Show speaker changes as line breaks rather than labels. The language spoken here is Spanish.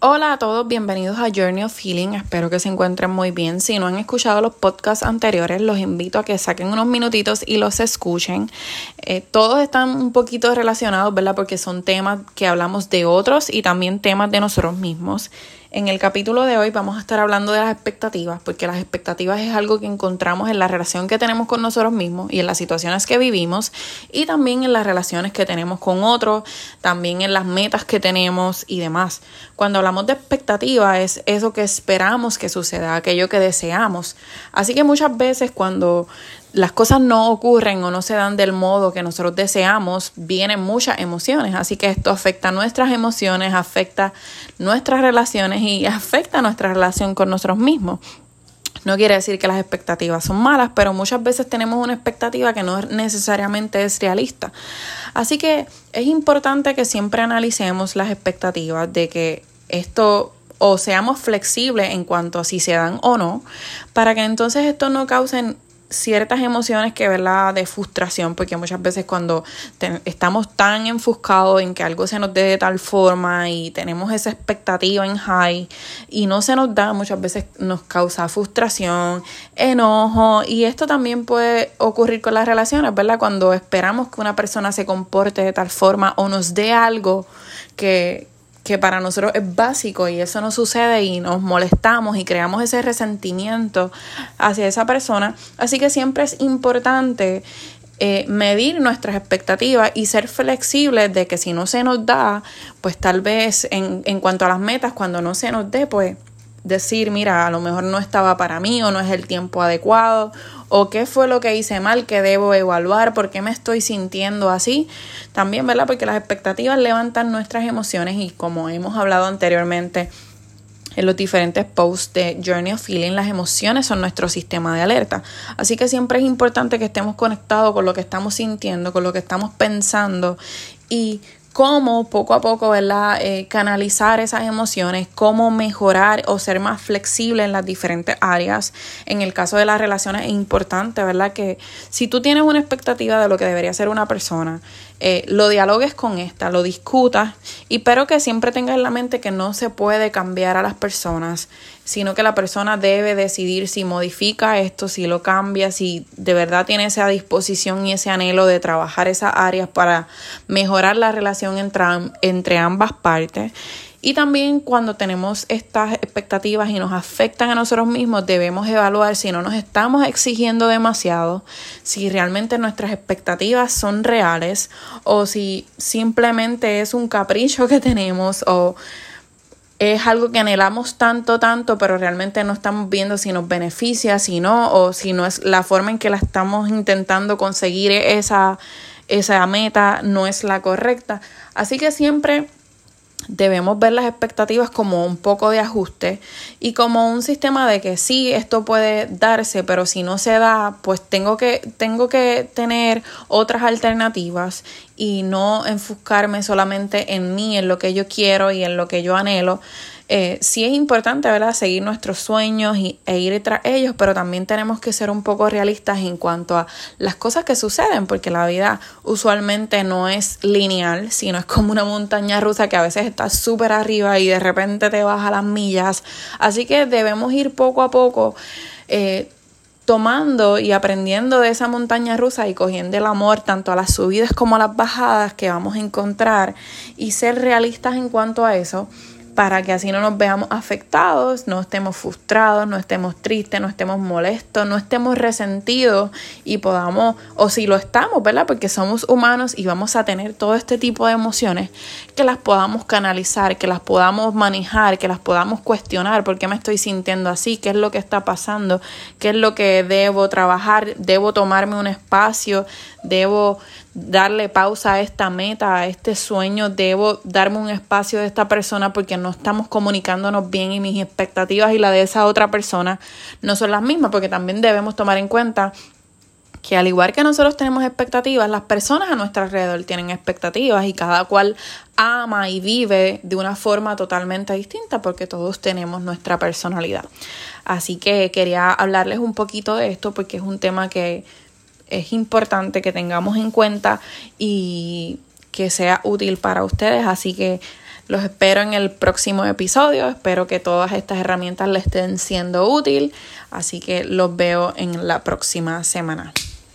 Hola a todos, bienvenidos a Journey of Healing. Espero que se encuentren muy bien. Si no han escuchado los podcasts anteriores, los invito a que saquen unos minutitos y los escuchen. Eh, todos están un poquito relacionados, ¿verdad? Porque son temas que hablamos de otros y también temas de nosotros mismos. En el capítulo de hoy vamos a estar hablando de las expectativas, porque las expectativas es algo que encontramos en la relación que tenemos con nosotros mismos y en las situaciones que vivimos y también en las relaciones que tenemos con otros, también en las metas que tenemos y demás. Cuando hablamos de expectativa es eso que esperamos que suceda, aquello que deseamos. Así que muchas veces cuando las cosas no ocurren o no se dan del modo que nosotros deseamos, vienen muchas emociones. Así que esto afecta nuestras emociones, afecta nuestras relaciones y afecta nuestra relación con nosotros mismos. No quiere decir que las expectativas son malas, pero muchas veces tenemos una expectativa que no necesariamente es realista. Así que es importante que siempre analicemos las expectativas de que esto o seamos flexibles en cuanto a si se dan o no, para que entonces esto no cause ciertas emociones que, ¿verdad? De frustración, porque muchas veces cuando estamos tan enfuscados en que algo se nos dé de tal forma y tenemos esa expectativa en high y no se nos da, muchas veces nos causa frustración, enojo y esto también puede ocurrir con las relaciones, ¿verdad? Cuando esperamos que una persona se comporte de tal forma o nos dé algo que, que para nosotros es básico y eso no sucede y nos molestamos y creamos ese resentimiento hacia esa persona. Así que siempre es importante eh, medir nuestras expectativas y ser flexibles de que si no se nos da, pues tal vez en, en cuanto a las metas, cuando no se nos dé, pues decir, mira, a lo mejor no estaba para mí o no es el tiempo adecuado o qué fue lo que hice mal que debo evaluar, por qué me estoy sintiendo así. También, ¿verdad? Porque las expectativas levantan nuestras emociones y como hemos hablado anteriormente en los diferentes posts de Journey of Feeling, las emociones son nuestro sistema de alerta. Así que siempre es importante que estemos conectados con lo que estamos sintiendo, con lo que estamos pensando y cómo poco a poco, ¿verdad? Eh, canalizar esas emociones, cómo mejorar o ser más flexible en las diferentes áreas. En el caso de las relaciones es importante, ¿verdad? Que si tú tienes una expectativa de lo que debería ser una persona, eh, lo dialogues con esta, lo discutas y pero que siempre tengas en la mente que no se puede cambiar a las personas, sino que la persona debe decidir si modifica esto, si lo cambia, si de verdad tiene esa disposición y ese anhelo de trabajar esas áreas para mejorar la relación entre, ambas partes. Y también cuando tenemos estas expectativas y nos afectan a nosotros mismos, debemos evaluar si no nos estamos exigiendo demasiado, si realmente nuestras expectativas son reales o si simplemente es un capricho que tenemos o es algo que anhelamos tanto, tanto, pero realmente no estamos viendo si nos beneficia, si no, o si no es la forma en que la estamos intentando conseguir esa, esa meta no es la correcta. Así que siempre debemos ver las expectativas como un poco de ajuste y como un sistema de que sí, esto puede darse, pero si no se da, pues tengo que, tengo que tener otras alternativas y no enfocarme solamente en mí, en lo que yo quiero y en lo que yo anhelo, eh, sí es importante, ¿verdad?, seguir nuestros sueños y, e ir tras ellos, pero también tenemos que ser un poco realistas en cuanto a las cosas que suceden, porque la vida usualmente no es lineal, sino es como una montaña rusa que a veces está súper arriba y de repente te baja las millas. Así que debemos ir poco a poco. Eh, tomando y aprendiendo de esa montaña rusa y cogiendo el amor tanto a las subidas como a las bajadas que vamos a encontrar y ser realistas en cuanto a eso para que así no nos veamos afectados, no estemos frustrados, no estemos tristes, no estemos molestos, no estemos resentidos y podamos, o si lo estamos, ¿verdad? Porque somos humanos y vamos a tener todo este tipo de emociones, que las podamos canalizar, que las podamos manejar, que las podamos cuestionar, ¿por qué me estoy sintiendo así? ¿Qué es lo que está pasando? ¿Qué es lo que debo trabajar? ¿Debo tomarme un espacio? ¿Debo darle pausa a esta meta, a este sueño, debo darme un espacio de esta persona porque no estamos comunicándonos bien y mis expectativas y la de esa otra persona no son las mismas, porque también debemos tomar en cuenta que al igual que nosotros tenemos expectativas, las personas a nuestro alrededor tienen expectativas y cada cual ama y vive de una forma totalmente distinta porque todos tenemos nuestra personalidad. Así que quería hablarles un poquito de esto porque es un tema que es importante que tengamos en cuenta y que sea útil para ustedes. Así que Los espero en el próximo episodio. Espero que todas estas herramientas les estén siendo útil. Así que los veo en la próxima semana.